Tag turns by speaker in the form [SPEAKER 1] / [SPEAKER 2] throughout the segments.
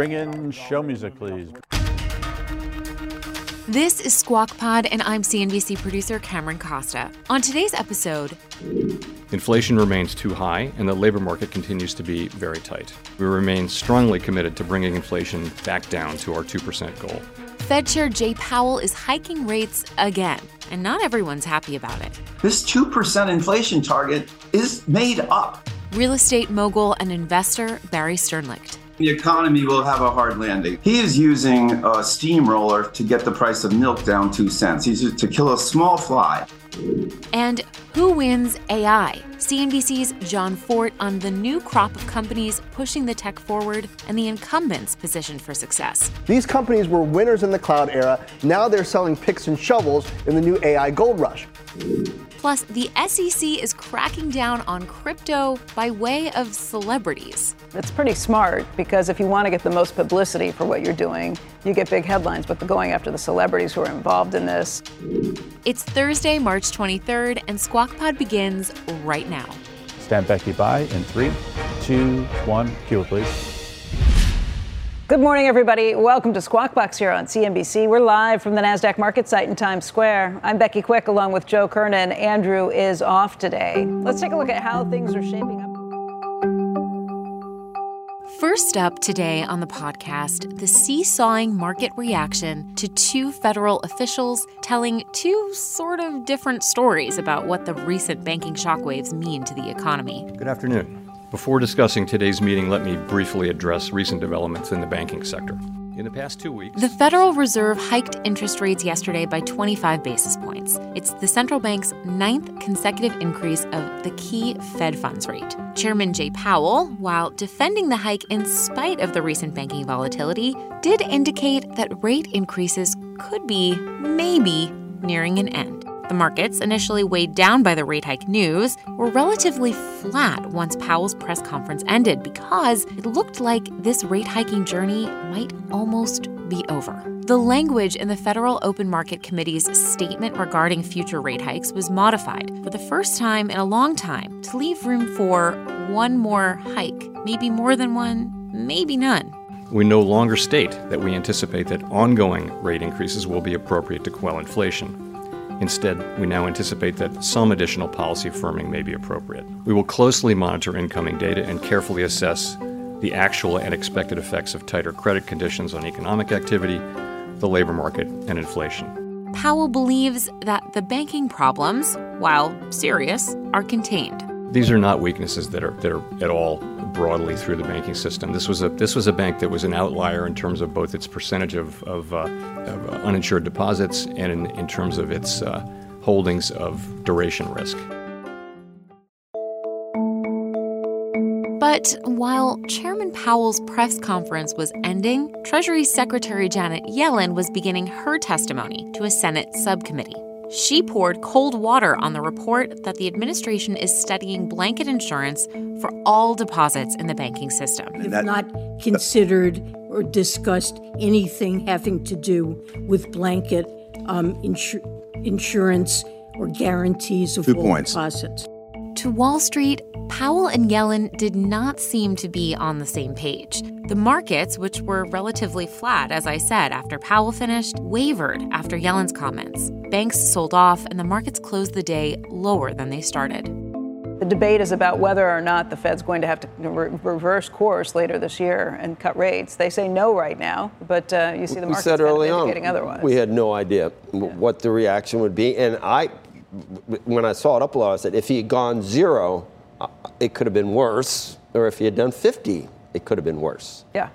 [SPEAKER 1] Bring in show music, please.
[SPEAKER 2] This is Squawk Pod, and I'm CNBC producer Cameron Costa. On today's episode,
[SPEAKER 3] Inflation remains too high, and the labor market continues to be very tight. We remain strongly committed to bringing inflation back down to our 2% goal.
[SPEAKER 2] Fed Chair Jay Powell is hiking rates again, and not everyone's happy about it.
[SPEAKER 4] This 2% inflation target is made up.
[SPEAKER 2] Real estate mogul and investor Barry Sternlicht.
[SPEAKER 4] The economy will have a hard landing. He is using a steamroller to get the price of milk down two cents. He's used to kill a small fly.
[SPEAKER 2] And who wins AI? CNBC's Jon Fortt on the new crop of companies pushing the tech forward and the incumbents positioned for success.
[SPEAKER 5] These companies were winners in the cloud era. Now they're selling picks and shovels in the new AI gold rush.
[SPEAKER 2] Plus, the SEC is cracking down on crypto by way of celebrities.
[SPEAKER 6] It's pretty smart because if you want to get the most publicity for what you're doing, you get big headlines, but going after the celebrities who are involved in this.
[SPEAKER 2] It's Thursday, March 23rd, and Squawk Pod begins right now.
[SPEAKER 1] Stand Becky by in three, two, one. Cue it, please.
[SPEAKER 6] Good morning, everybody. Welcome to Squawk Box here on CNBC. We're live from the NASDAQ market site in Times Square. I'm Becky Quick along with Joe Kernen. Andrew is off today. Let's take a look at how things are shaping up.
[SPEAKER 2] First up today on the podcast, the seesawing market reaction to two federal officials telling two sort of different stories about what the recent banking shockwaves mean to the economy.
[SPEAKER 3] Good afternoon. Before discussing today's meeting, let me briefly address recent developments in the banking sector. In the past two weeks,
[SPEAKER 2] The Federal Reserve hiked interest rates yesterday by 25 basis points. It's the central bank's ninth consecutive increase of the key Fed funds rate. Chairman Jay Powell, while defending the hike in spite of the recent banking volatility, did indicate that rate increases could be, maybe, nearing an end. The markets, initially weighed down by the rate hike news, were relatively flat once Powell's press conference ended because it looked like this rate hiking journey might almost be over. The language in the Federal Open Market Committee's statement regarding future rate hikes was modified for the first time in a long time to leave room for one more hike, maybe more than one, maybe none.
[SPEAKER 3] we no longer state that we anticipate that ongoing rate increases will be appropriate to quell inflation. Instead, we now anticipate that some additional policy firming may be appropriate. We will closely monitor incoming data and carefully assess the actual and expected effects of tighter credit conditions on economic activity, the labor market, and inflation.
[SPEAKER 2] Powell believes that the banking problems, while serious, are contained.
[SPEAKER 3] These are not weaknesses that are that are at all broadly through the banking system. This was a this was a bank that was an outlier in terms of both its percentage of, of, uh, of uninsured deposits and in, in terms of its uh, holdings of duration risk.
[SPEAKER 2] But while Chairman Powell's press conference was ending, Treasury Secretary Janet Yellen was beginning her testimony to a Senate subcommittee. She poured cold water on the report that the administration is studying blanket insurance for all deposits in the banking system.
[SPEAKER 7] have not considered or discussed anything having to do with blanket um, insu- insurance or guarantees of
[SPEAKER 8] Two
[SPEAKER 7] all
[SPEAKER 8] points.
[SPEAKER 7] deposits.
[SPEAKER 2] To Wall Street, Powell and Yellen did not seem to be on the same page. The markets, which were relatively flat, as I said, after Powell finished, wavered after Yellen's comments. Banks sold off, and the markets closed the day lower than they started.
[SPEAKER 6] The debate is about whether or not the Fed's going to have to re- reverse course later this year and cut rates. They say no right now, but uh, you see the
[SPEAKER 9] we
[SPEAKER 6] markets
[SPEAKER 9] said
[SPEAKER 6] kind of
[SPEAKER 9] early on
[SPEAKER 6] indicating otherwise.
[SPEAKER 9] we had no idea w- what the reaction would be, and I, w- when I saw it up below, I said if he had gone zero, uh, it could have been worse, or if he had done 50, it could have been worse.
[SPEAKER 6] Yeah.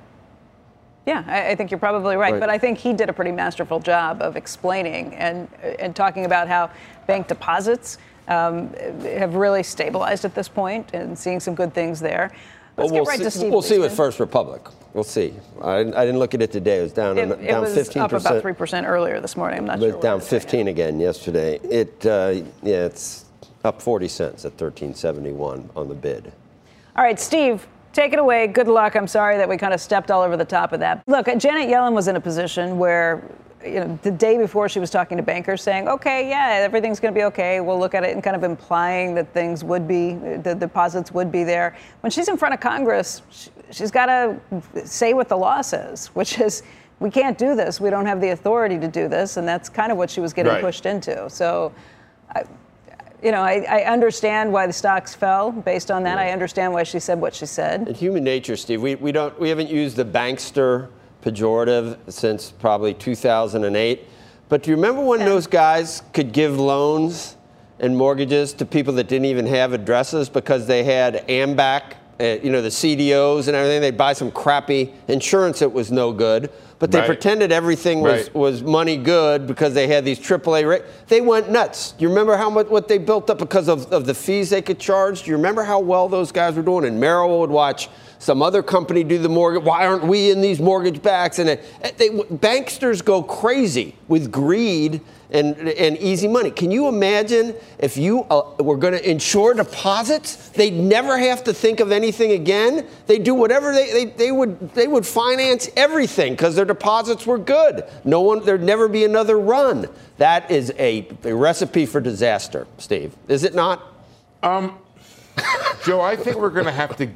[SPEAKER 6] Yeah, I, I think you're probably right.
[SPEAKER 9] Right.
[SPEAKER 6] But I think he did a pretty masterful job of explaining and, and talking about how bank deposits um, have really stabilized at this point and seeing some good things there. Let's
[SPEAKER 9] we'll
[SPEAKER 6] get right
[SPEAKER 9] see. We'll see with First Republic. We'll see. I, I didn't look at it today. It was down,
[SPEAKER 6] It,
[SPEAKER 9] down
[SPEAKER 6] it was
[SPEAKER 9] 15%.
[SPEAKER 6] up about three percent earlier this morning. I'm not sure.
[SPEAKER 9] down
[SPEAKER 6] where it is right
[SPEAKER 9] 15 again yesterday. It, uh, yeah, it's up 40 cents at 1371 on the bid.
[SPEAKER 6] All right, Steve. Take it away. Good luck. I'm sorry that we kind of stepped all over the top of that. Look, Janet Yellen was in a position where, you know, the day before she was talking to bankers saying, okay, yeah, everything's going to be okay. We'll look at it and kind of implying that things would be, the deposits would be there. When she's in front of Congress, she, she's got to say what the law says, which is, we can't do this. We don't have the authority to do this. And that's kind of what she was getting
[SPEAKER 8] Right.
[SPEAKER 6] pushed into. So, you know, I, I understand why the stocks fell based on that. I understand why she said what she said.
[SPEAKER 9] In human nature, Steve, we, we don't we haven't used the bankster pejorative since probably 2008. But do you remember when those guys could give loans and mortgages to people that didn't even have addresses because they had AMBAC, uh, you know, the CDOs and everything? They'd buy some crappy insurance that was no good, but they
[SPEAKER 8] Right.
[SPEAKER 9] pretended everything was,
[SPEAKER 8] Right.
[SPEAKER 9] was money good because they had these AAA rates. They went nuts. You remember how much what they built up because of, of the fees they could charge? Do you remember how well those guys were doing? And Merrill would watch some other company do the mortgage. Why aren't we in these mortgage backs? And it- they, banksters go crazy with greed and, and easy money. Can you imagine if you uh, were going to insure deposits? They'd never have to think of anything again. They do whatever they, they, they would they would finance everything because their deposits were good. No one there'd never be another run. That is a, a recipe for disaster, Steve. Is it not?
[SPEAKER 8] Um, Joe, I think we're going to have to.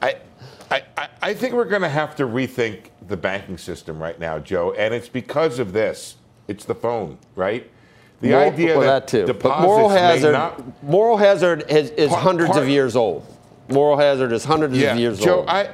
[SPEAKER 8] I, I, I- I think we're going to have to rethink the banking system right now, Joe, and it's because of this. It's the phone, right? The
[SPEAKER 9] Mor-
[SPEAKER 8] idea
[SPEAKER 9] well,
[SPEAKER 8] that,
[SPEAKER 9] too. But
[SPEAKER 8] deposits
[SPEAKER 9] moral hazard,
[SPEAKER 8] not.
[SPEAKER 9] moral hazard is, is
[SPEAKER 8] Part-
[SPEAKER 9] hundreds
[SPEAKER 8] part-
[SPEAKER 9] of years old. Moral hazard is hundreds
[SPEAKER 8] Yeah,
[SPEAKER 9] of years
[SPEAKER 8] Joe,
[SPEAKER 9] old.
[SPEAKER 8] I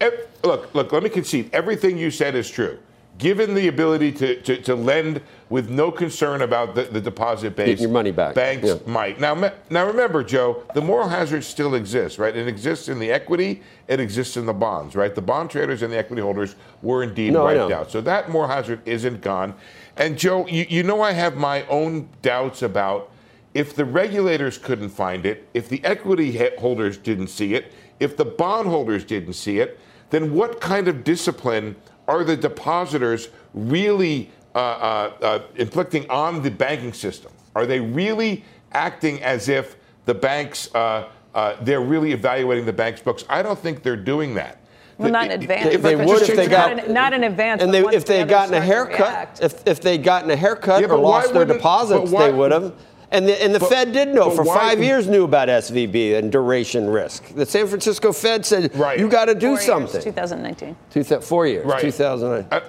[SPEAKER 8] eh, look, look. Let me concede. Everything you said is true. Given the ability to, to, to lend with no concern about the, the deposit base,
[SPEAKER 9] Get your money back.
[SPEAKER 8] Banks
[SPEAKER 9] Yeah.
[SPEAKER 8] might now. Now remember, Joe, the moral hazard still exists, right? It exists in the equity. It exists in the bonds, right? The bond traders and the equity holders were indeed
[SPEAKER 9] No,
[SPEAKER 8] wiped out. So that moral hazard isn't gone. And Joe, you, you know I have my own doubts about if the regulators couldn't find it, if the equity holders didn't see it, if the bondholders didn't see it, then what kind of discipline are the depositors really uh, uh, uh, inflicting on the banking system? Are they really acting as if the banks, uh, uh, they're really evaluating the bank's books? I don't think they're doing that.
[SPEAKER 6] Well, not in advance.
[SPEAKER 9] They- they would
[SPEAKER 6] just
[SPEAKER 9] if they
[SPEAKER 6] not
[SPEAKER 9] got-
[SPEAKER 6] in, not in advance.
[SPEAKER 9] and they, if they had gotten a
[SPEAKER 6] others start to
[SPEAKER 9] haircut, if, if they'd gotten a haircut
[SPEAKER 8] Yeah,
[SPEAKER 9] or lost their deposits,
[SPEAKER 8] why-
[SPEAKER 9] they would have. And the, and the
[SPEAKER 8] But-
[SPEAKER 9] Fed did know for
[SPEAKER 8] why-
[SPEAKER 9] five years knew about SVB and duration risk. The San Francisco Fed said
[SPEAKER 8] Right.
[SPEAKER 9] you got to do
[SPEAKER 6] Four years,
[SPEAKER 9] something.
[SPEAKER 6] 2019.
[SPEAKER 9] Two thou- four years,
[SPEAKER 8] Right.
[SPEAKER 9] 2009.
[SPEAKER 8] Uh,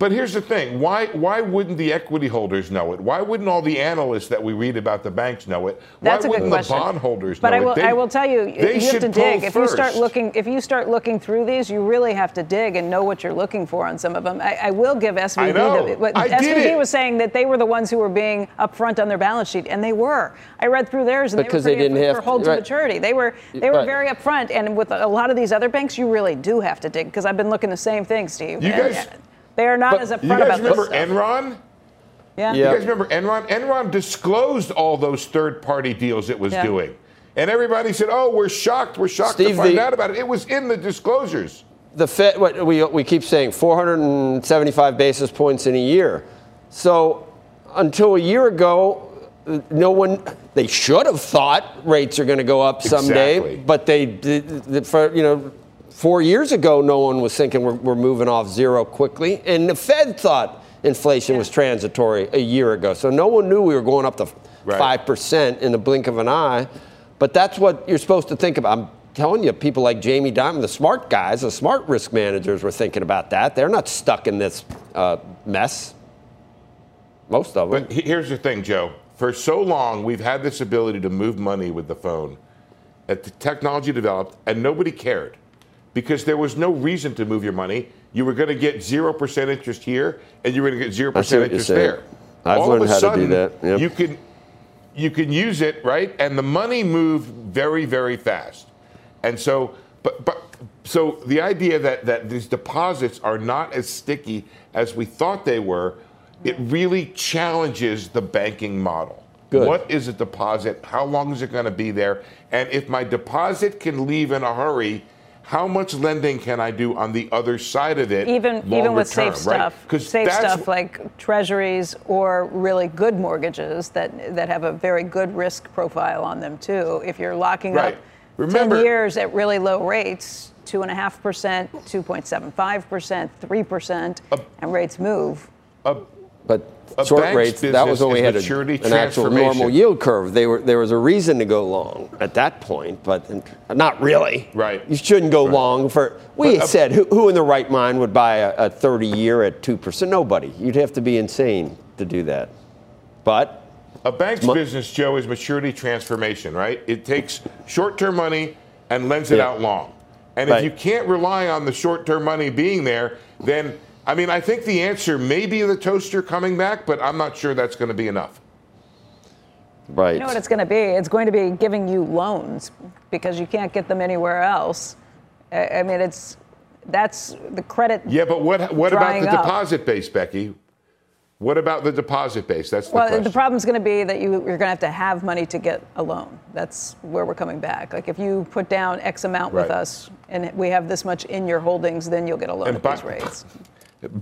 [SPEAKER 8] But here's the thing: why why wouldn't the equity holders know it? Why wouldn't all the analysts that we read about the banks know it?
[SPEAKER 6] That's
[SPEAKER 8] why
[SPEAKER 6] a good
[SPEAKER 8] wouldn't
[SPEAKER 6] question.
[SPEAKER 8] the bondholders
[SPEAKER 6] but
[SPEAKER 8] know
[SPEAKER 6] I will,
[SPEAKER 8] it? They-
[SPEAKER 6] I will tell you,
[SPEAKER 8] they
[SPEAKER 6] you have to dig.
[SPEAKER 8] poll
[SPEAKER 6] If you start looking, if you start looking through these, you really have to dig and know what you're looking for on some of them. I, I will give SVB.
[SPEAKER 8] I know.
[SPEAKER 6] The, what
[SPEAKER 8] I did
[SPEAKER 6] SVB
[SPEAKER 8] it.
[SPEAKER 6] was saying that they were the ones who were being upfront on their balance sheet, and they were. I read through theirs, and
[SPEAKER 9] Because
[SPEAKER 6] they
[SPEAKER 9] they
[SPEAKER 6] were pretty
[SPEAKER 9] didn't
[SPEAKER 6] for
[SPEAKER 9] have-
[SPEAKER 6] hold to
[SPEAKER 9] right.
[SPEAKER 6] maturity. They were they were
[SPEAKER 9] Right.
[SPEAKER 6] very upfront, and with a lot of these other banks, you really do have to dig because I've been looking the same thing, Steve.
[SPEAKER 8] You
[SPEAKER 6] And,
[SPEAKER 8] guys-
[SPEAKER 6] they are not
[SPEAKER 9] But
[SPEAKER 6] as
[SPEAKER 8] You
[SPEAKER 6] upfront
[SPEAKER 8] guys
[SPEAKER 6] about this
[SPEAKER 8] remember
[SPEAKER 6] stuff.
[SPEAKER 8] Enron?
[SPEAKER 6] Yeah.
[SPEAKER 9] Yeah.
[SPEAKER 8] You guys remember Enron? Enron disclosed all those third-party deals it was
[SPEAKER 6] Yeah.
[SPEAKER 8] doing, and everybody said, "Oh, we're shocked. We're shocked
[SPEAKER 9] Steve,
[SPEAKER 8] to find
[SPEAKER 9] the-
[SPEAKER 8] out about it." It was in the disclosures.
[SPEAKER 9] the Fed, what we, we keep saying, 475 basis points in a year. So until a year ago, no one, they should have thought rates are going to go up someday,
[SPEAKER 8] Exactly.
[SPEAKER 9] but they, did- for, you know, four years ago, no one was thinking we're, we're moving off zero quickly. And the Fed thought inflation was transitory a year ago. So no one knew we were going up to
[SPEAKER 8] Right.
[SPEAKER 9] 5% in the blink of an eye. But that's what you're supposed to think about. I'm telling you, people like Jamie Dimon, the smart guys, the smart risk managers were thinking about that. They're not stuck in this uh, mess. Most of them.
[SPEAKER 8] But here's the thing, Joe. For so long, we've had this ability to move money with the phone. That the technology developed, and nobody cared because there was no reason to move your money. You were going to get zero percent interest here, and you were going to get zero
[SPEAKER 9] I see what
[SPEAKER 8] percent
[SPEAKER 9] you're
[SPEAKER 8] interest
[SPEAKER 9] saying.
[SPEAKER 8] there.
[SPEAKER 9] I've
[SPEAKER 8] All
[SPEAKER 9] learned
[SPEAKER 8] of a
[SPEAKER 9] how to do
[SPEAKER 8] sudden,
[SPEAKER 9] that, yep.
[SPEAKER 8] You can you can use it right, and the money moved very very fast, and so but but so the idea that that these deposits are not as sticky as we thought they were, it really challenges the banking model.
[SPEAKER 9] Good.
[SPEAKER 8] What is a deposit? How long is it going to be there? And if my deposit can leave in a hurry, how much lending can I do on the other side of it?
[SPEAKER 6] Even even with
[SPEAKER 8] term,
[SPEAKER 6] safe
[SPEAKER 8] right?
[SPEAKER 6] stuff, safe stuff like treasuries or really good mortgages that that have a very good risk profile on them too. If you're locking
[SPEAKER 8] Right.
[SPEAKER 6] up
[SPEAKER 8] Remember-
[SPEAKER 6] ten years at really low rates, two and a half percent, two point seven five percent, three percent, and rates move.
[SPEAKER 9] But
[SPEAKER 8] A
[SPEAKER 9] short rates, that was when we had a, an actual normal yield curve. Were, there was a reason to go long at that point, but not really.
[SPEAKER 8] Right.
[SPEAKER 9] You shouldn't go long for. We
[SPEAKER 8] But,
[SPEAKER 9] said who, who in the right mind would buy a, a 30 year at 2%? Nobody. You'd have to be insane to do that. But
[SPEAKER 8] A bank's
[SPEAKER 9] Mo-
[SPEAKER 8] business, Joe, is maturity transformation, right? It takes short term money and lends it
[SPEAKER 9] Yeah.
[SPEAKER 8] out long. And
[SPEAKER 9] Right.
[SPEAKER 8] if you can't rely on the short term money being there, then, I mean, I think the answer may be the toaster coming back, but I'm not sure that's going to be enough.
[SPEAKER 9] right.
[SPEAKER 6] You know what it's going to be? It's going to be giving you loans because you can't get them anywhere else. I I mean, it's that's the credit.
[SPEAKER 8] Yeah, but what, what about the
[SPEAKER 6] up.
[SPEAKER 8] deposit base, Becky? What about the deposit base? That's the
[SPEAKER 6] Well,
[SPEAKER 8] question.
[SPEAKER 6] the problem's going to be that you, you're going to have to have money to get a loan. That's where we're coming back. Like if you put down X amount with us and we have this much in your holdings, then you'll get a loan
[SPEAKER 8] And
[SPEAKER 6] at
[SPEAKER 8] by-
[SPEAKER 6] these rates.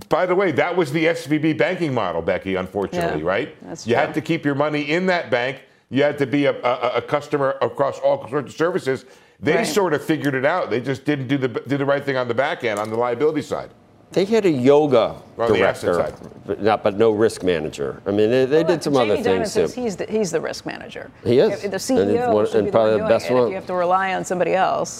[SPEAKER 8] By the way, that was the SVB banking model, Becky, unfortunately,
[SPEAKER 6] Yeah,
[SPEAKER 8] right?
[SPEAKER 6] that's
[SPEAKER 8] you
[SPEAKER 6] true.
[SPEAKER 8] had to keep your money in that bank. You had to be a, a, a customer across all sorts of services. They
[SPEAKER 6] Right.
[SPEAKER 8] sort of figured it out. They just didn't do the, do the right thing on the back end, on the liability side.
[SPEAKER 9] They had a yoga
[SPEAKER 8] On the asset
[SPEAKER 9] director, but, not, but no risk manager. I mean, they, they did some
[SPEAKER 6] Jamie
[SPEAKER 9] other
[SPEAKER 6] Dimon
[SPEAKER 9] things
[SPEAKER 6] says
[SPEAKER 9] too.
[SPEAKER 6] he's the, he's the risk manager.
[SPEAKER 9] He is.
[SPEAKER 6] The CEO
[SPEAKER 9] he's one-
[SPEAKER 6] should
[SPEAKER 9] and
[SPEAKER 6] be
[SPEAKER 9] probably
[SPEAKER 6] the,
[SPEAKER 9] the best one.
[SPEAKER 6] if you have to rely on somebody else.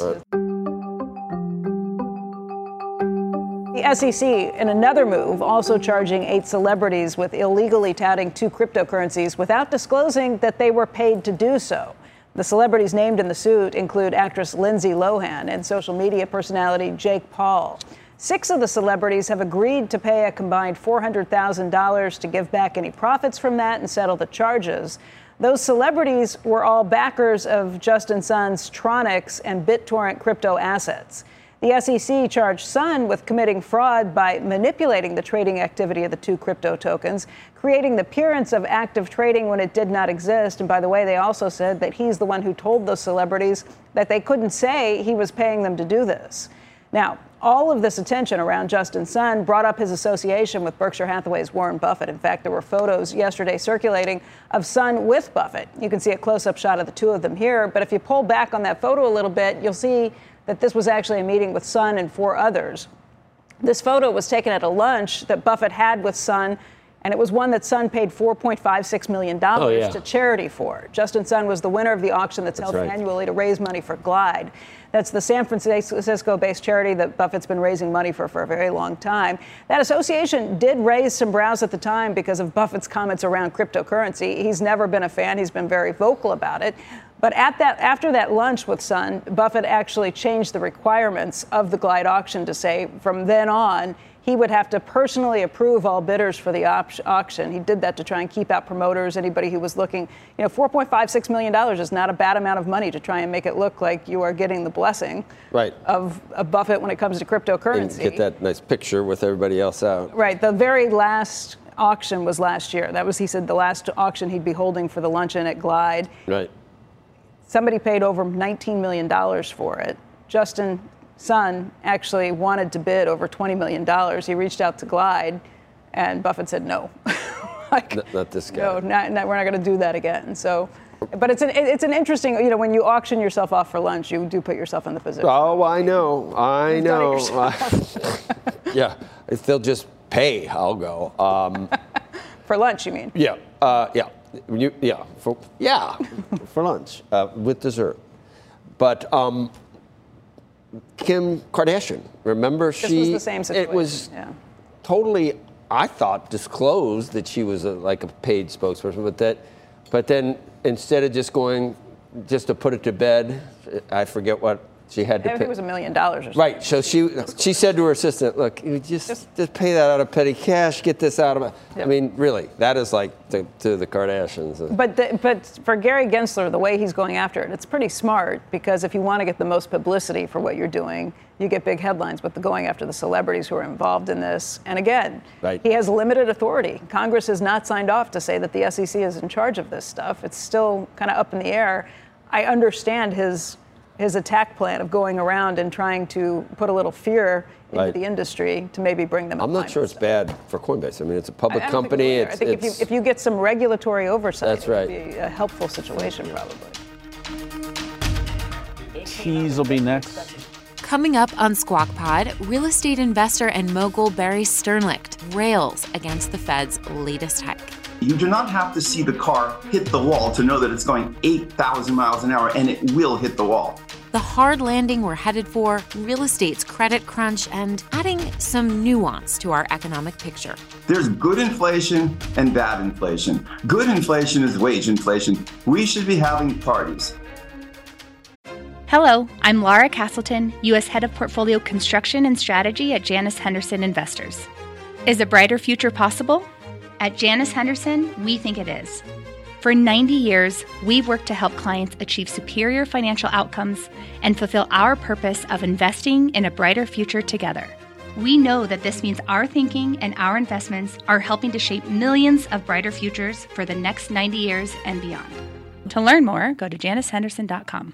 [SPEAKER 6] The SEC, in another move, also charging eight celebrities with illegally touting two cryptocurrencies without disclosing that they were paid to do so. The celebrities named in the suit include actress Lindsay Lohan and social media personality Jake Paul. Six of the celebrities have agreed to pay a combined $400,000 to give back any profits from that and settle the charges. Those celebrities were all backers of Justin Sun's Tronix and BitTorrent crypto assets. The SEC charged Sun with committing fraud by manipulating the trading activity of the two crypto tokens, creating the appearance of active trading when it did not exist. And by the way, they also said that he's the one who told those celebrities that they couldn't say he was paying them to do this. Now, all of this attention around Justin Sun brought up his association with Berkshire Hathaway's Warren Buffett. In fact, there were photos yesterday circulating of Sun with Buffett. You can see a close up shot of the two of them here, but if you pull back on that photo a little bit, you'll see that this was actually a meeting with Sun and four others. This photo was taken at a lunch that Buffett had with Sun, and it was one that Sun paid $4.56 million
[SPEAKER 9] Oh, yeah.
[SPEAKER 6] to charity for. Justin Sun was the winner of the auction that's, held
[SPEAKER 9] right.
[SPEAKER 6] annually to raise money for Glide. That's the San Francisco based charity that Buffett's been raising money for for a very long time. That association did raise some brows at the time because of Buffett's comments around cryptocurrency. He's never been a fan, he's been very vocal about it. But at that, after that lunch with Sun, Buffett actually changed the requirements of the Glide auction to say from then on, he would have to personally approve all bidders for the op- auction. He did that to try and keep out promoters, anybody who was looking. You know, $4.56 million is not a bad amount of money to try and make it look like you are getting the blessing
[SPEAKER 9] Right.
[SPEAKER 6] of, of Buffett when it comes to
[SPEAKER 9] And
[SPEAKER 6] cryptocurrency.
[SPEAKER 9] get that nice picture with everybody else out.
[SPEAKER 6] Right. The very last auction was last year. That was, he said, the last auction he'd be holding for the luncheon at Glide.
[SPEAKER 9] Right.
[SPEAKER 6] Somebody paid over $19 million for it. Justin Sun actually wanted to bid over $20 million. He reached out to Glide, and Buffett said no. like,
[SPEAKER 9] N- not this guy.
[SPEAKER 6] no, not, not, we're not going to do that again. So, but it's an it's an interesting, you know, when you auction yourself off for lunch, you do put yourself in the position.
[SPEAKER 9] Oh, I know. I
[SPEAKER 6] You've
[SPEAKER 9] know. yeah. If they'll just pay, I'll go. Um,
[SPEAKER 6] for lunch, you mean?
[SPEAKER 9] yeah. Uh, yeah. You, yeah. For, yeah. for lunch uh, with dessert. But um, Kim Kardashian, remember
[SPEAKER 6] This
[SPEAKER 9] she?
[SPEAKER 6] was the same situation.
[SPEAKER 9] It was
[SPEAKER 6] yeah.
[SPEAKER 9] totally, I thought, disclosed that she was a, like a paid spokesperson, but that, but then instead of just going, just to put it to bed, I forget what She had to
[SPEAKER 6] I
[SPEAKER 9] pay.
[SPEAKER 6] it was a million dollars or something.
[SPEAKER 9] Right. So she she said to her assistant, "Look, you just just, pay that out of petty cash. Get this out of my." I mean, really, that is like to, to the Kardashians.
[SPEAKER 6] But the, but for Gary Gensler, the way he's going after it, it's pretty smart because if you want to get the most publicity for what you're doing, you get big headlines. But the going after the celebrities who are involved in this, and again,
[SPEAKER 9] Right.
[SPEAKER 6] he has limited authority. Congress has not signed off to say that the SEC is in charge of this stuff. It's still kind of up in the air. I understand his his attack plan of going around and trying to put a little fear into
[SPEAKER 9] Right.
[SPEAKER 6] the industry to maybe bring them.
[SPEAKER 9] I'm not sure
[SPEAKER 6] with
[SPEAKER 9] it's bad for Coinbase. I mean, it's a public
[SPEAKER 6] I don't think
[SPEAKER 9] company.
[SPEAKER 6] it will either.
[SPEAKER 9] It's,
[SPEAKER 6] I think if you, if you get some regulatory oversight,
[SPEAKER 9] That's
[SPEAKER 6] it would
[SPEAKER 9] right.
[SPEAKER 6] be a helpful situation probably.
[SPEAKER 1] Cheese will be next.
[SPEAKER 2] Coming up on Squawk Pod, real estate investor and mogul Barry Sternlicht rails against the Fed's latest hike.
[SPEAKER 4] You do not have to see the car hit the wall to know that it's going 8,000 miles an hour and it will hit the wall.
[SPEAKER 2] The hard landing we're headed for, real estate's credit crunch, and adding some nuance to our economic picture.
[SPEAKER 4] There's good inflation and bad inflation. Good inflation is wage inflation. We should be having parties.
[SPEAKER 10] Hello, I'm Laura Castleton, U.S. Head of Portfolio Construction and Strategy at Janus Henderson Investors. Is a brighter future possible? At Janus Henderson, we think it is. For 90 years, we've worked to help clients achieve superior financial outcomes and fulfill our purpose of investing in a brighter future together. We know that this means our thinking and our investments are helping to shape millions of brighter futures for the next 90 years and beyond. To learn more, go to janushenderson.com.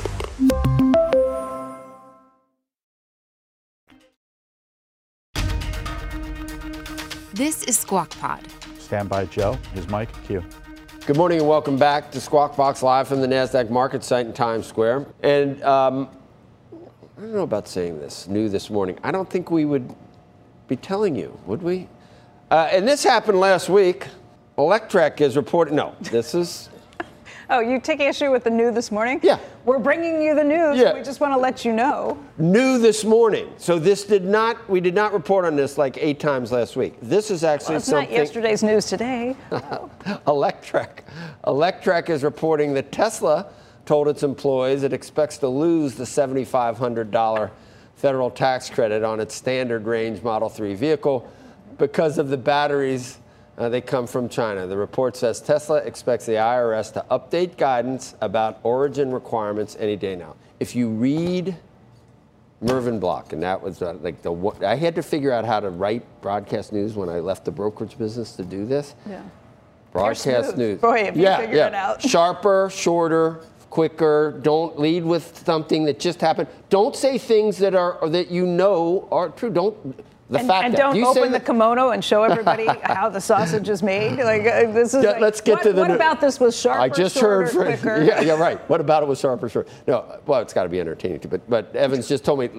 [SPEAKER 2] This is Squawk Pod.
[SPEAKER 1] Stand by, Joe. His Mike. Q.
[SPEAKER 9] Good morning and welcome back to Squawk Box Live from the NASDAQ market site in Times Square. And um, I don't know about saying this new this morning. I don't think we would be telling you, would we? Uh, and this happened last week. Electrek is reporting. No, this is.
[SPEAKER 6] Oh, you take issue with the new this morning?
[SPEAKER 9] Yeah.
[SPEAKER 6] We're bringing you the news.
[SPEAKER 9] Yeah.
[SPEAKER 6] We just want to let you know.
[SPEAKER 9] new this morning. So this did not, we did not report on this like eight times last week. This is actually
[SPEAKER 6] Well, it's
[SPEAKER 9] something.
[SPEAKER 6] not yesterday's news today.
[SPEAKER 9] Electrek. Electrek is reporting that Tesla told its employees it expects to lose the $7,500 federal tax credit on its standard range Model 3 vehicle because of the batteries uh, they come from China. The report says Tesla expects the IRS to update guidance about origin requirements any day now. If you read Mervin Block, and that was uh, like the I had to figure out how to write broadcast news when I left the brokerage business to do this.
[SPEAKER 6] Yeah.
[SPEAKER 9] Broadcast news.
[SPEAKER 6] Boy, if you
[SPEAKER 9] yeah,
[SPEAKER 6] figure
[SPEAKER 9] yeah.
[SPEAKER 6] it out.
[SPEAKER 9] Sharper, shorter, quicker. Don't lead with something that just happened. Don't say things that are that you know are true. Don't the
[SPEAKER 6] and,
[SPEAKER 9] fact
[SPEAKER 6] and
[SPEAKER 9] that
[SPEAKER 6] don't open the kimono and show everybody how the sausage is made. Like uh, this is.
[SPEAKER 9] Yeah,
[SPEAKER 6] like-
[SPEAKER 9] let's get
[SPEAKER 6] what,
[SPEAKER 9] to the.
[SPEAKER 6] What about this was sharper,
[SPEAKER 9] I just
[SPEAKER 6] shorter,
[SPEAKER 9] heard.
[SPEAKER 6] Quicker?
[SPEAKER 9] yeah, yeah, right. What about it was sharper, short? No, well, it's got to be entertaining too. But but Evans just told me,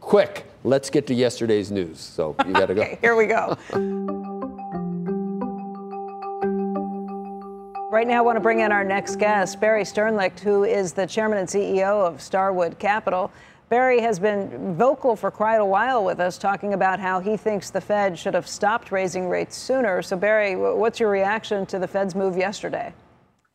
[SPEAKER 9] quick, let's get to yesterday's news. So you got to go.
[SPEAKER 6] Okay, here we go. Right now, I want to bring in our next guest, Barry Sternlicht, who is the chairman and CEO of Starwood Capital. Barry has been vocal for quite a while with us, talking about how he thinks the Fed should have stopped raising rates sooner. So, Barry, what's your reaction to the Fed's move yesterday?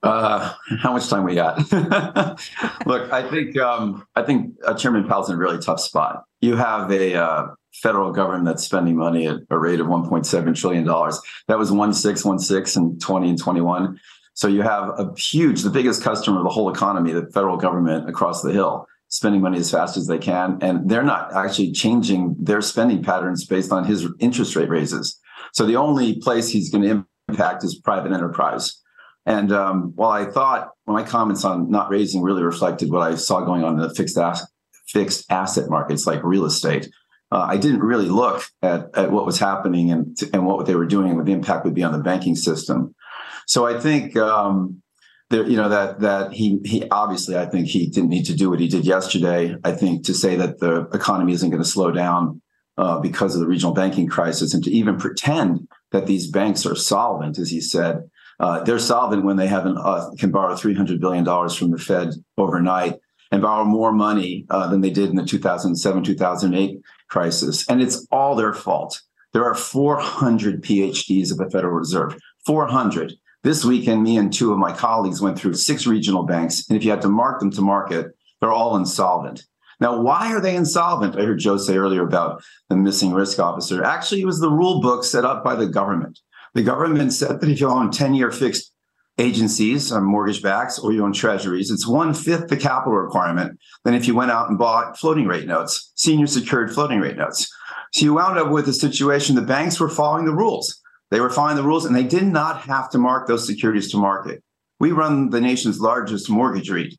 [SPEAKER 4] Uh, how much time we got? Look, I think um, I think uh, Chairman Powell's in a really tough spot. You have a uh, federal government that's spending money at a rate of 1.7 trillion dollars. That was one six one six in 20 and 21. So you have a huge, the biggest customer of the whole economy, the federal government across the hill, spending money as fast as they can, and they're not actually changing their spending patterns based on his interest rate raises. So the only place he's going to impact is private enterprise. And um, while I thought my comments on not raising really reflected what I saw going on in the fixed asset, fixed asset markets like real estate, uh, I didn't really look at, at what was happening and, and what they were doing and what the impact would be on the banking system. So I think um, there, you know that that he he obviously I think he didn't need to do what he did yesterday. I think to say that the economy isn't going to slow down uh, because of the regional banking crisis, and to even pretend that these banks are solvent, as he said, uh, they're solvent when they have an, uh, can borrow three hundred billion dollars from the Fed overnight and borrow more money uh, than they did in the 2007 2008 crisis, and it's all their fault. There are 400 PhDs of the Federal Reserve. 400 this weekend, me and two of my colleagues went through six regional banks, and if you had to mark them to market, they're all insolvent. Now, why are they insolvent? I heard Joe say earlier about the missing risk officer. Actually, it was the rule book set up by the government. The government said that if you own 10 year fixed agencies, uh, mortgage backs, or you own treasuries, it's one fifth the capital requirement than if you went out and bought floating rate notes, senior secured floating rate notes. So you wound up with a situation the banks were following the rules. They refined the rules and they did not have to mark those securities to market. We run the nation's largest mortgage REIT.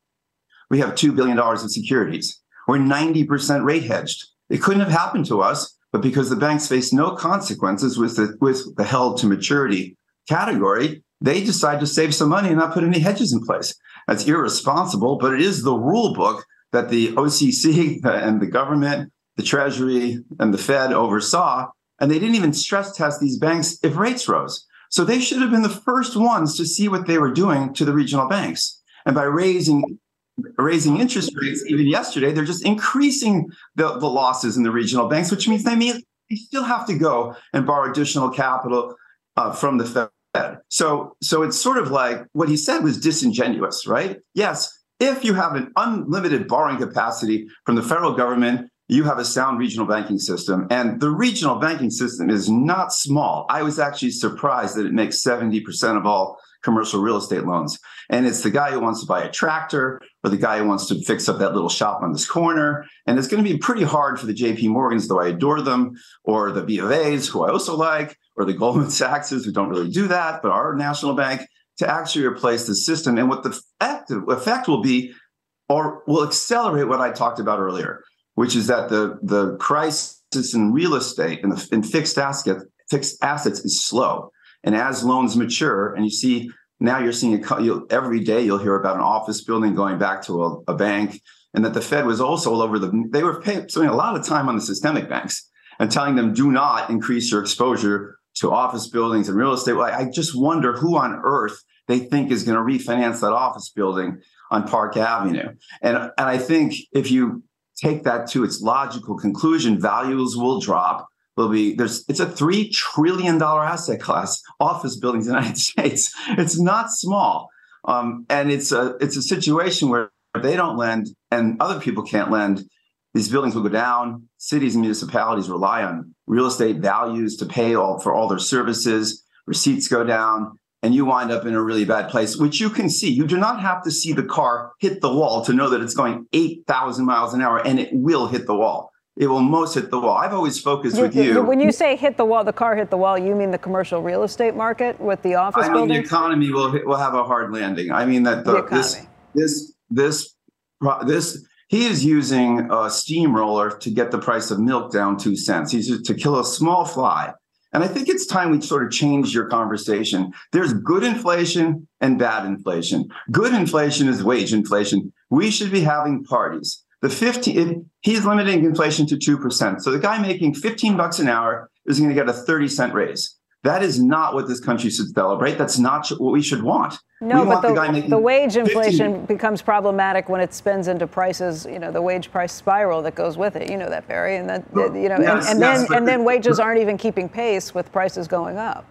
[SPEAKER 4] We have $2 billion in securities. We're 90% rate hedged. It couldn't have happened to us, but because the banks faced no consequences with the, with the held to maturity category, they decided to save some money and not put any hedges in place. That's irresponsible, but it is the rule book that the OCC and the government, the Treasury, and the Fed oversaw and they didn't even stress test these banks if rates rose. So they should have been the first ones to see what they were doing to the regional banks. And by raising raising interest rates, even yesterday, they're just increasing the, the losses in the regional banks, which means they may they still have to go and borrow additional capital uh, from the Fed. So, so it's sort of like what he said was disingenuous, right? Yes, if you have an unlimited borrowing capacity from the federal government you have a sound regional banking system. And the regional banking system is not small. I was actually surprised that it makes 70% of all commercial real estate loans. And it's the guy who wants to buy a tractor or the guy who wants to fix up that little shop on this corner. And it's going to be pretty hard for the JP Morgans, though I adore them, or the B of A's, who I also like, or the Goldman Sachs's, who don't really do that, but our national bank, to actually replace the system. And what the effect, effect will be, or will accelerate what I talked about earlier which is that the the crisis in real estate and the in fixed asset fixed assets is slow. And as loans mature, and you see now you're seeing a, every day you'll hear about an office building going back to a, a bank, and that the Fed was also all over the. They were paying, spending a lot of time on the systemic banks and telling them do not increase your exposure to office buildings and real estate. Well, I just wonder who on earth they think is going to refinance that office building on Park Avenue. And and I think if you take that to its logical conclusion, values will drop. Will be there's it's a three trillion dollar asset class, office buildings in the United States. It's not small, um, and it's a it's a situation where they don't lend and other people can't lend. These buildings will go down. Cities and municipalities rely on real estate values to pay all for all their services. Receipts go down and you wind up in a really bad place, which you can see. You do not have to see the car hit the wall to know that it's going 8,000 miles an hour and it will hit the wall. It will most hit the wall. I've always focused with you.
[SPEAKER 6] When you say hit the wall, the car hit the wall, you mean the commercial real estate market with the office
[SPEAKER 4] I
[SPEAKER 6] mean,
[SPEAKER 4] buildings? the economy will hit, will have a hard landing. I mean that the, the this this this this he is using a steamroller to get the price of milk down two cents. He's to kill a small fly. And I think it's time we sort of change your conversation. There's good inflation and bad inflation. Good inflation is wage inflation. We should be having parties. The 15, he's limiting inflation to 2%. So the guy making 15 bucks an hour is going to get a 30 cent raise. That is not what this country should celebrate. That's not what we should want.
[SPEAKER 6] No, but the, the, the wage inflation 15. becomes problematic when it spins into prices. You know, the wage price spiral that goes with it. You know that, Barry, and that you know, yes, and, and yes, then and then wages aren't even keeping pace with prices going up.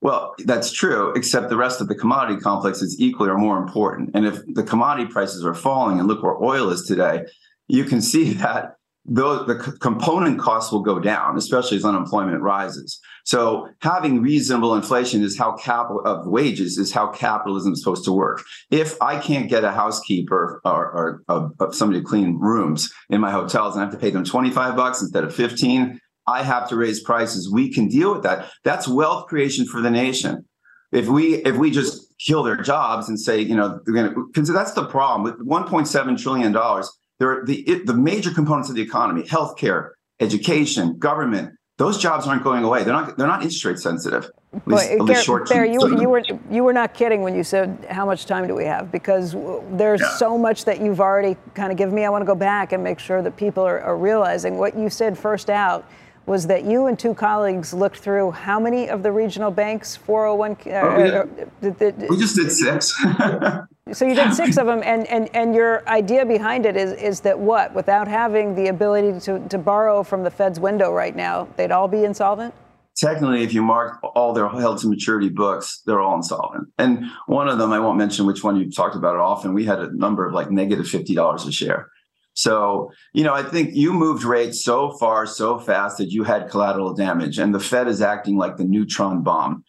[SPEAKER 4] Well, that's true, except the rest of the commodity complex is equally or more important. And if the commodity prices are falling, and look where oil is today, you can see that the, the component costs will go down, especially as unemployment rises. So having reasonable inflation is how capital of wages is how capitalism is supposed to work. If I can't get a housekeeper or, or, or somebody to clean rooms in my hotels and I have to pay them 25 bucks instead of 15, I have to raise prices. We can deal with that. That's wealth creation for the nation. If we if we just kill their jobs and say, you know, they're going to because that's the problem with 1.7 trillion dollars there are the, it, the major components of the economy healthcare, education, government, those jobs aren't going away. They're not. They're not interest rate sensitive. At least, at least short
[SPEAKER 6] Bear, you, you were you were not kidding when you said how much time do we have because there's
[SPEAKER 4] Yeah.
[SPEAKER 6] so much that you've already kind of given me. I want to go back and make sure that people are, are realizing what you said first out was that you and two colleagues looked through how many of the regional banks 401 uh,
[SPEAKER 4] Oh, yeah.
[SPEAKER 6] uh,
[SPEAKER 4] We just did six.
[SPEAKER 6] so you did six of them, and, and, and your idea behind it is, is that what? Without having the ability to, to borrow from the Fed's window right now, they'd all be insolvent?
[SPEAKER 4] technically, if you mark all their held to maturity books, they're all insolvent. And one of them, I won't mention which one you've talked about it often. We had a number of like negative negative fifty dollars a share. So you know, I think you moved rates so far, so fast that you had collateral damage, and the Fed is acting like the neutron bomb.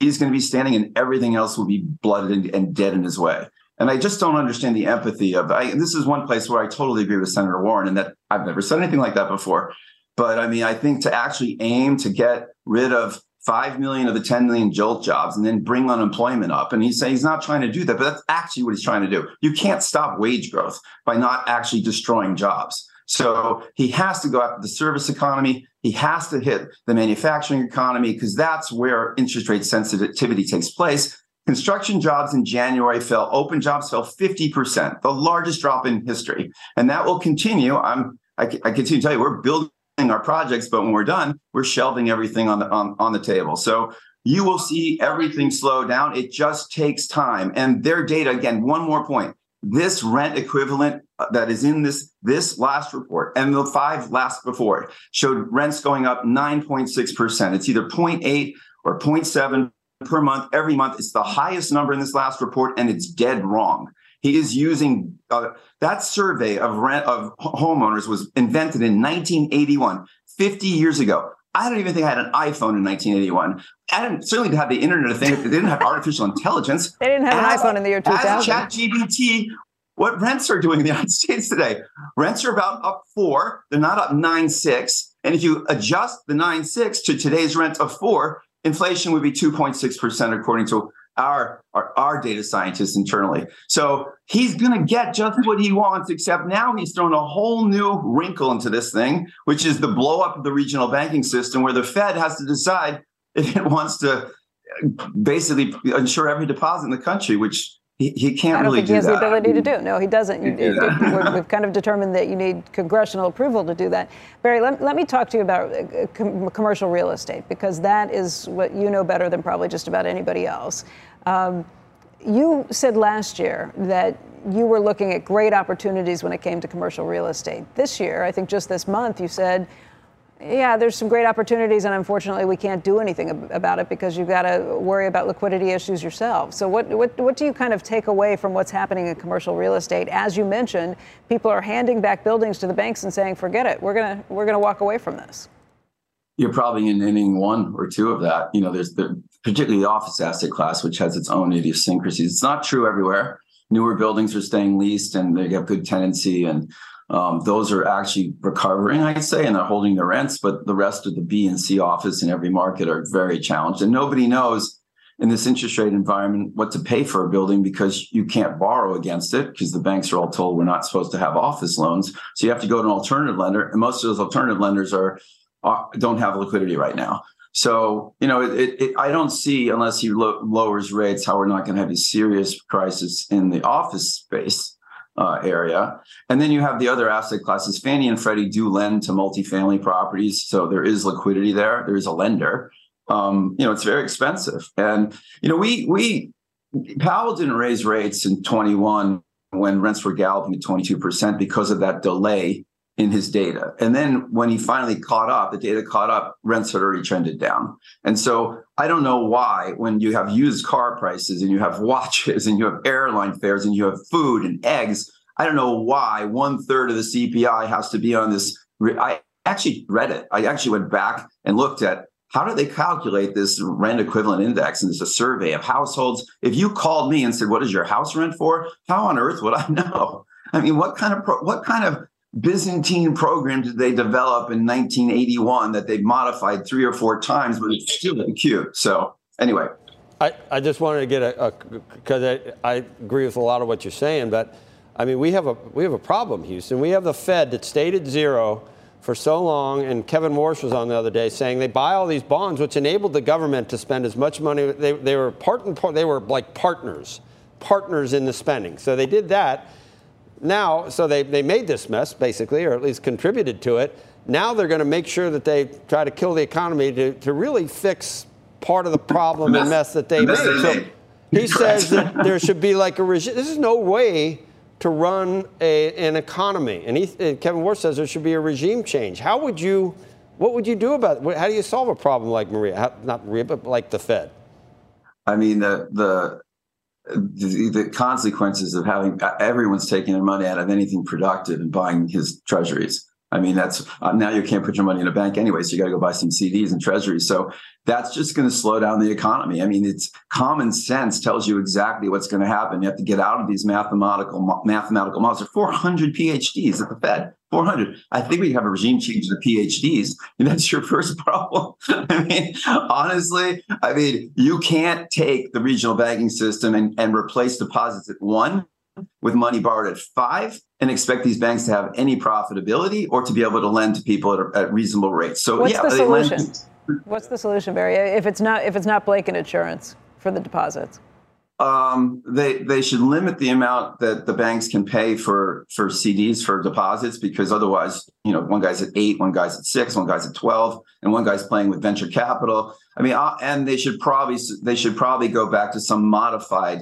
[SPEAKER 4] He's going to be standing, and everything else will be blooded and, dead in his way. And I just don't understand the empathy of. I, this is one place where I totally agree with Senator Warren, and that I've never said anything like that before. But I mean, I think to actually aim to get rid of 5 million of the 10 million jolt jobs and then bring unemployment up. And he's saying he's not trying to do that, but that's actually what he's trying to do. You can't stop wage growth by not actually destroying jobs. So he has to go after the service economy. He has to hit the manufacturing economy because that's where interest rate sensitivity takes place. Construction jobs in January fell, open jobs fell 50%, the largest drop in history. And that will continue. I'm I, I continue to tell you, we're building our projects, but when we're done, we're shelving everything on the on, on the table. So you will see everything slow down. It just takes time. And their data, again, one more point. This rent equivalent uh, that is in this this last report and the five last before it showed rents going up 9.6%. It's either 0.8 or 0.7 per month every month. It's the highest number in this last report, and it's dead wrong. He is using uh, that survey of rent of homeowners was invented in 1981, 50 years ago. I don't even think I had an iPhone in 1981. I didn't certainly didn't have the internet thing. They didn't have artificial intelligence.
[SPEAKER 6] They didn't have an iPhone in the year 2000.
[SPEAKER 4] As ChatGPT, what rents are doing in the United States today? Rents are about up four. They're not up nine six. And if you adjust the nine six to today's rent of four, inflation would be 2.6 percent, according to our, our our data scientists internally. So he's going to get just what he wants, except now he's thrown a whole new wrinkle into this thing, which is the blow up of the regional banking system, where the Fed has to decide if it wants to uh, basically insure every deposit in the country, which he, he can't
[SPEAKER 6] I don't
[SPEAKER 4] really
[SPEAKER 6] think he
[SPEAKER 4] do
[SPEAKER 6] has
[SPEAKER 4] that.
[SPEAKER 6] the ability to do. No, he doesn't. You,
[SPEAKER 4] do
[SPEAKER 6] we're- we've kind of determined that you need congressional approval to do that. Barry, let, let me talk to you about uh, com- commercial real estate because that is what you know better than probably just about anybody else. Um, you said last year that you were looking at great opportunities when it came to commercial real estate. This year, I think just this month, you said, yeah, there's some great opportunities, and unfortunately, we can't do anything ab- about it because you've got to worry about liquidity issues yourself. So, what, what, what do you kind of take away from what's happening in commercial real estate? As you mentioned, people are handing back buildings to the banks and saying, forget it, we're going to we're gonna walk away from this.
[SPEAKER 4] You're probably in inning one or two of that. You know, there's the particularly the office asset class, which has its own idiosyncrasies. It's not true everywhere. Newer buildings are staying leased and they have good tenancy and um, those are actually recovering, I'd say, and they're holding their rents. But the rest of the B and C office in every market are very challenged. And nobody knows in this interest rate environment what to pay for a building because you can't borrow against it because the banks are all told we're not supposed to have office loans. So you have to go to an alternative lender. And most of those alternative lenders are, are don't have liquidity right now. So, you know, it, it, I don't see, unless he lo- lowers rates, how we're not going to have a serious crisis in the office space uh, area. And then you have the other asset classes. Fannie and Freddie do lend to multifamily properties. So there is liquidity there. There is a lender. Um, you know, it's very expensive. And, you know, we, we, Powell didn't raise rates in 21 when rents were galloping at 22% because of that delay in his data. And then when he finally caught up, the data caught up, rents had already trended down. And so I don't know why, when you have used car prices and you have watches and you have airline fares and you have food and eggs, I don't know why one third of the CPI has to be on this. I actually read it. I actually went back and looked at how do they calculate this rent equivalent index? And it's a survey of households. If you called me and said, "What is your house rent for?" How on earth would I know? I mean, what kind of what kind of Byzantine program did they develop in 1981 that they've modified three or four times, but it's still cute. So anyway,
[SPEAKER 9] I, I just wanted to get a because I, I agree with a lot of what you're saying, but I mean we have a we have a problem, Houston. We have the Fed that stayed at zero for so long, and Kevin Warsh was on the other day saying they buy all these bonds, which enabled the government to spend as much money. They, they were part and part, they were like partners, partners in the spending. So they did that. Now, so they, they made this mess basically, or at least contributed to it. Now they're going to make sure that they try to kill the economy to, to really fix part of the problem and mess that they made. So he says that there should be like a regime. This is no way to run a, an economy. And, he, and Kevin Warsh says there should be a regime change. How would you, what would you do about it? How do you solve a problem like Maria, How, not Maria, but like the Fed?
[SPEAKER 4] I mean, the, the, the, the consequences of having everyone's taking their money out of anything productive and buying his treasuries. I mean, that's uh, now you can't put your money in a bank anyway, so you got to go buy some CDs and treasuries. So that's just going to slow down the economy. I mean, it's common sense tells you exactly what's going to happen. You have to get out of these mathematical mathematical models. There are 400 PhDs at the Fed. 400. I think we have a regime change to PhDs, and that's your first problem. I mean, honestly, I mean, you can't take the regional banking system and, and replace deposits at one with money borrowed at five and expect these banks to have any profitability or to be able to lend to people at, at reasonable rates. So
[SPEAKER 6] what's
[SPEAKER 4] yeah,
[SPEAKER 6] the solution? Lend- what's the solution, Barry? If it's not if it's not blanket insurance for the deposits.
[SPEAKER 4] Um, they they should limit the amount that the banks can pay for for CDs for deposits because otherwise, you know, one guy's at eight, one guy's at six, one guy's at twelve, and one guy's playing with venture capital. I mean, uh, and they should probably they should probably go back to some modified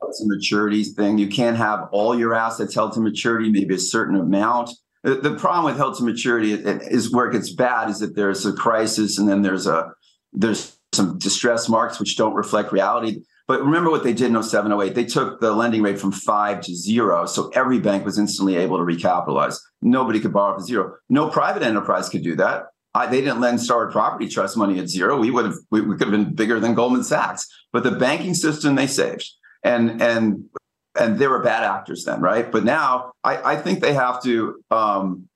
[SPEAKER 4] to maturity thing. You can't have all your assets held to maturity, maybe a certain amount. The, the problem with held to maturity is where it gets bad is that there's a crisis and then there's a there's some distress marks which don't reflect reality. But remember what they did in 07, 08. They took the lending rate from five to zero. So every bank was instantly able to recapitalize. Nobody could borrow for zero. No private enterprise could do that. I, they didn't lend Starwood Property Trust money at zero. We would have we, we could have been bigger than Goldman Sachs. But the banking system they saved and and and they were bad actors then, right? But now I, I think they have to. Um,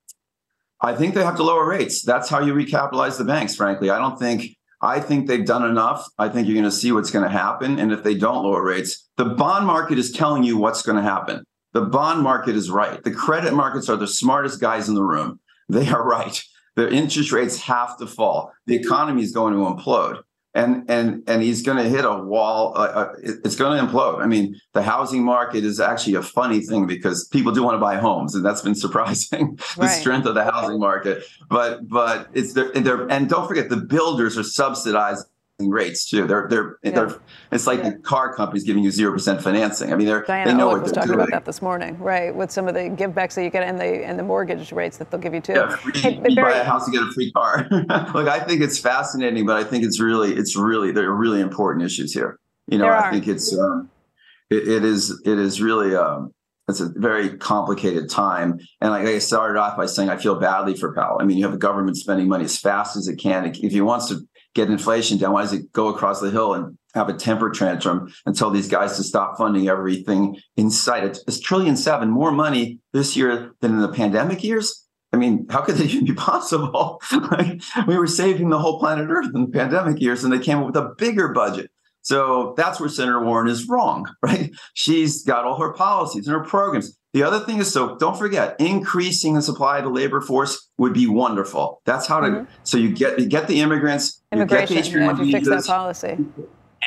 [SPEAKER 4] I think they have to lower rates. That's how you recapitalize the banks. Frankly, I don't think. I think they've done enough. I think you're going to see what's going to happen. And if they don't lower rates, the bond market is telling you what's going to happen. The bond market is right. The credit markets are the smartest guys in the room. They are right. The interest rates have to fall. The economy is going to implode and and and he's going to hit a wall. Uh, uh it's going to implode. I mean, the housing market is actually a funny thing because people do want to buy homes, and that's been surprising the right. strength of the housing market. But but it's there, and don't forget the builders are subsidized rates too. They're they're yeah. they're it's like yeah. the car companies giving you zero percent financing. I mean, they're
[SPEAKER 6] Diana
[SPEAKER 4] they know what
[SPEAKER 6] was talking
[SPEAKER 4] doing.
[SPEAKER 6] about that this morning, right? With some of the givebacks that you get and the and the mortgage rates that they'll give you too.
[SPEAKER 4] Yeah, free, hey, you buy a house, you get a free car. Look, I think it's fascinating, but I think it's really it's really there are really important issues here. You know, I think it's um, it, it is it is really um, it's a very complicated time. And like I started off by saying, I feel badly for Powell. I mean, you have a government spending money as fast as it can. If he wants to get inflation down? Why does it go across the hill and have a temper tantrum and tell these guys to stop funding everything in sight? It's, it's trillion seven, more money this year than in the pandemic years. I mean, how could that even be possible? like, we were saving the whole planet Earth in the pandemic years, and they came up with a bigger budget. So that's where Senator Warren is wrong, right? She's got all her policies and her programs. The other thing is, so don't forget, increasing the supply of the labor force would be wonderful. That's how to. Mm-hmm. So you get you get the immigrants,
[SPEAKER 6] immigration,
[SPEAKER 4] you get the
[SPEAKER 6] yeah, if you fix that policy,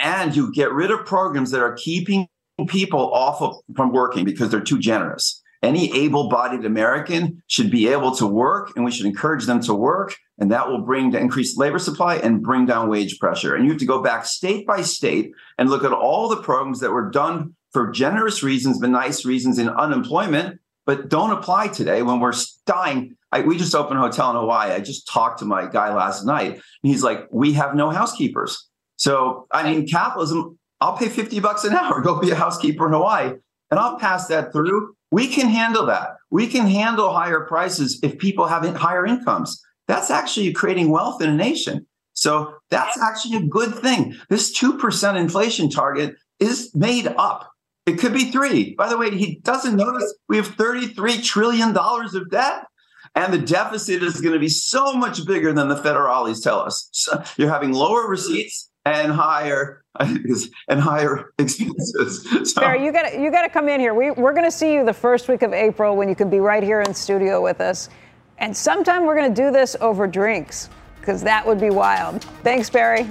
[SPEAKER 4] and you get rid of programs that are keeping people off of from working because they're too generous. Any able-bodied American should be able to work, and we should encourage them to work, and that will bring to increased labor supply and bring down wage pressure. And you have to go back state by state and look at all the programs that were done for generous reasons, but nice reasons in unemployment, but don't apply today when we're dying. I, we just opened a hotel in Hawaii. I just talked to my guy last night, and he's like, "We have no housekeepers." So, I mean, capitalism. I'll pay fifty bucks an hour, go be a housekeeper in Hawaii, and I'll pass that through. We can handle that. We can handle higher prices if people have higher incomes. That's actually creating wealth in a nation. So that's actually a good thing. This 2% inflation target is made up. It could be three. By the way, he doesn't notice we have $33 trillion of debt. And the deficit is going to be so much bigger than the federales tell us. So you're having lower receipts and higher and higher expenses.
[SPEAKER 6] So. Barry, you got you got to come in here. We, we're going to see you the first week of April when you can be right here in studio with us. And sometime we're going to do this over drinks, because that would be wild. Thanks, Barry.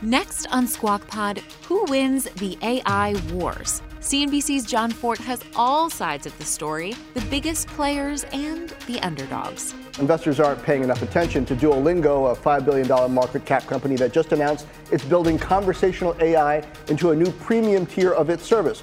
[SPEAKER 2] Next on Squawk Pod, who wins the AI wars? CNBC's Jon Fortt has all sides of the story the biggest players and the underdogs.
[SPEAKER 5] Investors aren't paying enough attention to Duolingo, a $5 billion market cap company that just announced it's building conversational AI into a new premium tier of its service.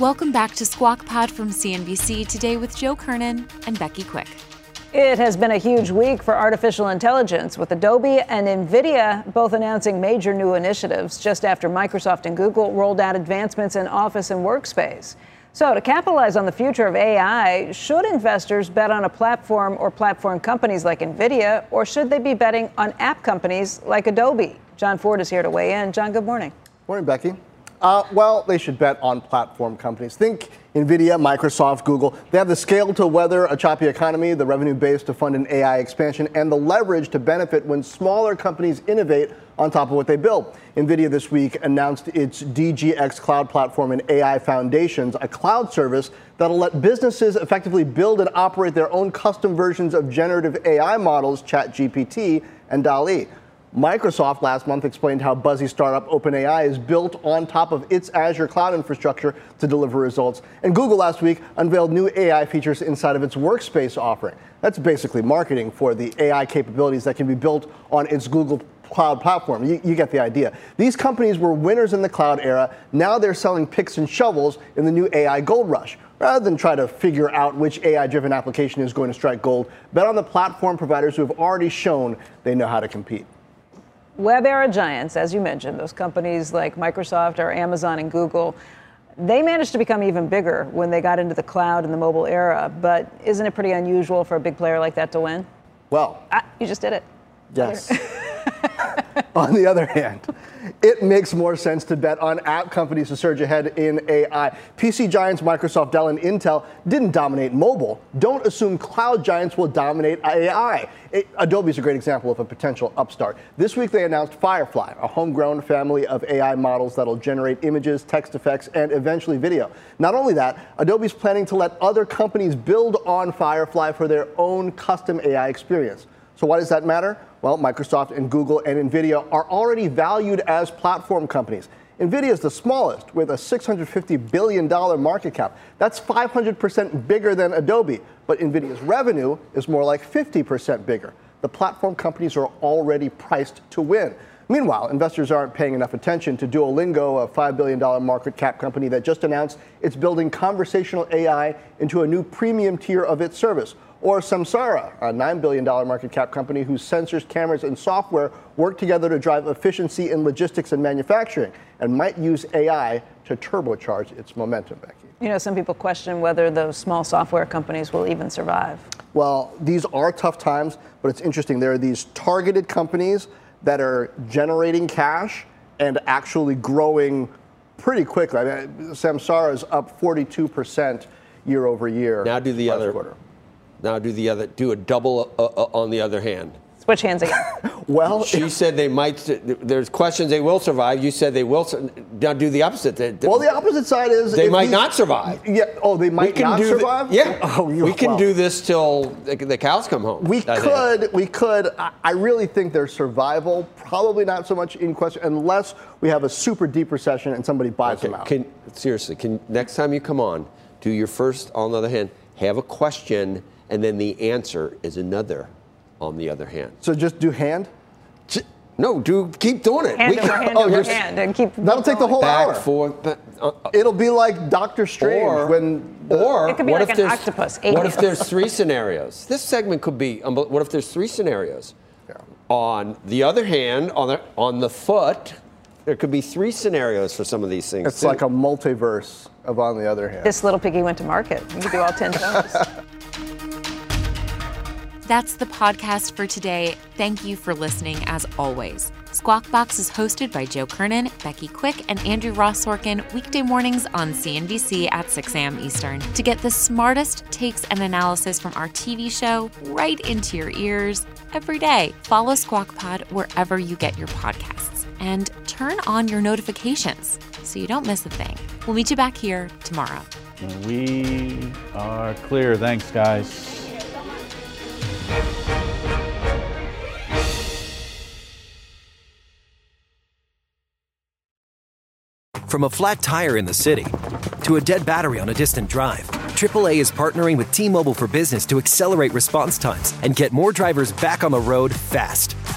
[SPEAKER 2] Welcome back to Squawk Pod from CNBC today with Joe Kernen and Becky Quick.
[SPEAKER 6] It has been a huge week for artificial intelligence, with Adobe and NVIDIA both announcing major new initiatives just after Microsoft and Google rolled out advancements in Office and Workspace. So, to capitalize on the future of AI, should investors bet on a platform or platform companies like NVIDIA, or should they be betting on app companies like Adobe? Jon Fortt is here to weigh in. John, good morning.
[SPEAKER 5] Morning, Becky. Uh, well, they should bet on platform companies. Think NVIDIA, Microsoft, Google. They have the scale to weather a choppy economy, the revenue base to fund an AI expansion, and the leverage to benefit when smaller companies innovate on top of what they build. NVIDIA this week announced its DGX cloud platform and AI Foundations, a cloud service that'll let businesses effectively build and operate their own custom versions of generative AI models, ChatGPT and DALL-E. Microsoft last month explained how buzzy startup OpenAI is built on top of its Azure cloud infrastructure to deliver results. And Google last week unveiled new AI features inside of its Workspace offering. That's basically marketing for the AI capabilities that can be built on its Google cloud platform. You, you, get the idea. These companies were winners in the cloud era. Now they're selling picks and shovels in the new AI gold rush. Rather than try to figure out which AI driven application is going to strike gold, bet on the platform providers who have already shown they know how to compete.
[SPEAKER 6] Web era giants, as you mentioned, those companies like Microsoft or Amazon and Google, they managed to become even bigger when they got into the cloud and the mobile era. But isn't it pretty unusual for a big player like that to win?
[SPEAKER 5] Well,
[SPEAKER 6] ah, you just did it.
[SPEAKER 5] Yes. On the other hand, it makes more sense to bet on app companies to surge ahead in AI. PC giants Microsoft, Dell, and Intel didn't dominate mobile. Don't assume cloud giants will dominate AI. Adobe is a great example of a potential upstart. This week they announced Firefly, a homegrown family of AI models that'll generate images, text effects, and eventually video. Not only that, Adobe's planning to let other companies build on Firefly for their own custom AI experience. So why does that matter? Well, Microsoft and Google and Nvidia are already valued as platform companies. Nvidia is the smallest with a $650 billion market cap. That's 500% bigger than Adobe, but Nvidia's revenue is more like 50% bigger. The platform companies are already priced to win. Meanwhile, investors aren't paying enough attention to Duolingo, a $5 billion market cap company that just announced it's building conversational AI into a new premium tier of its service or Samsara, a $9 billion market cap company whose sensors, cameras, and software work together to drive efficiency in logistics and manufacturing and might use AI to turbocharge its momentum, Becky.
[SPEAKER 6] You know, some people question whether those small software companies will even survive.
[SPEAKER 5] Well, these are tough times, but it's interesting. There are these targeted companies that are generating cash and actually growing pretty quickly. I mean, Samsara is up 42% year over year.
[SPEAKER 9] Now do the other
[SPEAKER 5] quarter.
[SPEAKER 9] Now do the other, do a double uh, uh, on the other hand.
[SPEAKER 6] Switch hands again.
[SPEAKER 5] well,
[SPEAKER 9] she said they might. There's questions they will survive. You said they will. Now do the opposite. They,
[SPEAKER 5] well, the opposite side is
[SPEAKER 9] they might not survive.
[SPEAKER 5] Yeah. Oh, they might not survive.
[SPEAKER 9] The, yeah. Oh, we can well, do this till the, the, cows come home.
[SPEAKER 5] We could. Think. We could. I really think their survival probably not so much in question unless we have a super deep recession and somebody buys
[SPEAKER 9] okay.
[SPEAKER 5] them out.
[SPEAKER 9] Can, seriously, can next time you come on, do your first. On the other hand, have a question and then the answer is another on the other hand.
[SPEAKER 5] So just do hand?
[SPEAKER 9] No, do keep doing it.
[SPEAKER 6] Hand we over hand oh, over hand and keep.
[SPEAKER 5] That'll take the whole
[SPEAKER 9] back,
[SPEAKER 5] hour.
[SPEAKER 9] Forth, but, uh,
[SPEAKER 5] It'll be like Doctor Strange
[SPEAKER 9] or,
[SPEAKER 5] when.
[SPEAKER 9] The, or
[SPEAKER 6] it could be
[SPEAKER 9] what
[SPEAKER 6] like
[SPEAKER 9] if
[SPEAKER 6] an
[SPEAKER 9] there's,
[SPEAKER 6] octopus.
[SPEAKER 9] What if there's three scenarios? This segment could be. Um, what if there's three scenarios? Yeah. On the other hand, on the on the foot, There could be three scenarios for some of these things.
[SPEAKER 5] It's too. like a multiverse of on the other hand.
[SPEAKER 6] This little piggy went to market. You could do all 10 tones.
[SPEAKER 2] That's the podcast for today. Thank you for listening as always. Squawk Box is hosted by Joe Kernen, Becky Quick, and Andrew Ross Sorkin weekday mornings on CNBC at 6 a.m. Eastern. To get the smartest takes and analysis from our TV show right into your ears every day, follow Squawk Pod wherever you get your podcasts and turn on your notifications so you don't miss a thing. We'll meet you back here tomorrow.
[SPEAKER 1] We are clear. Thanks, guys.
[SPEAKER 11] From a flat tire in the city to a dead battery on a distant drive, AAA is partnering with T Mobile for Business to accelerate response times and get more drivers back on the road fast.